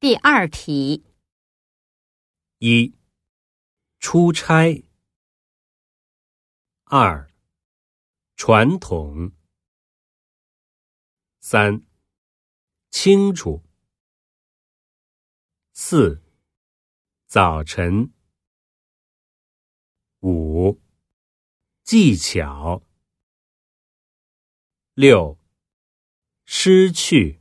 第二题。一出差。二传统。三清楚。四早晨。五技巧。六失去。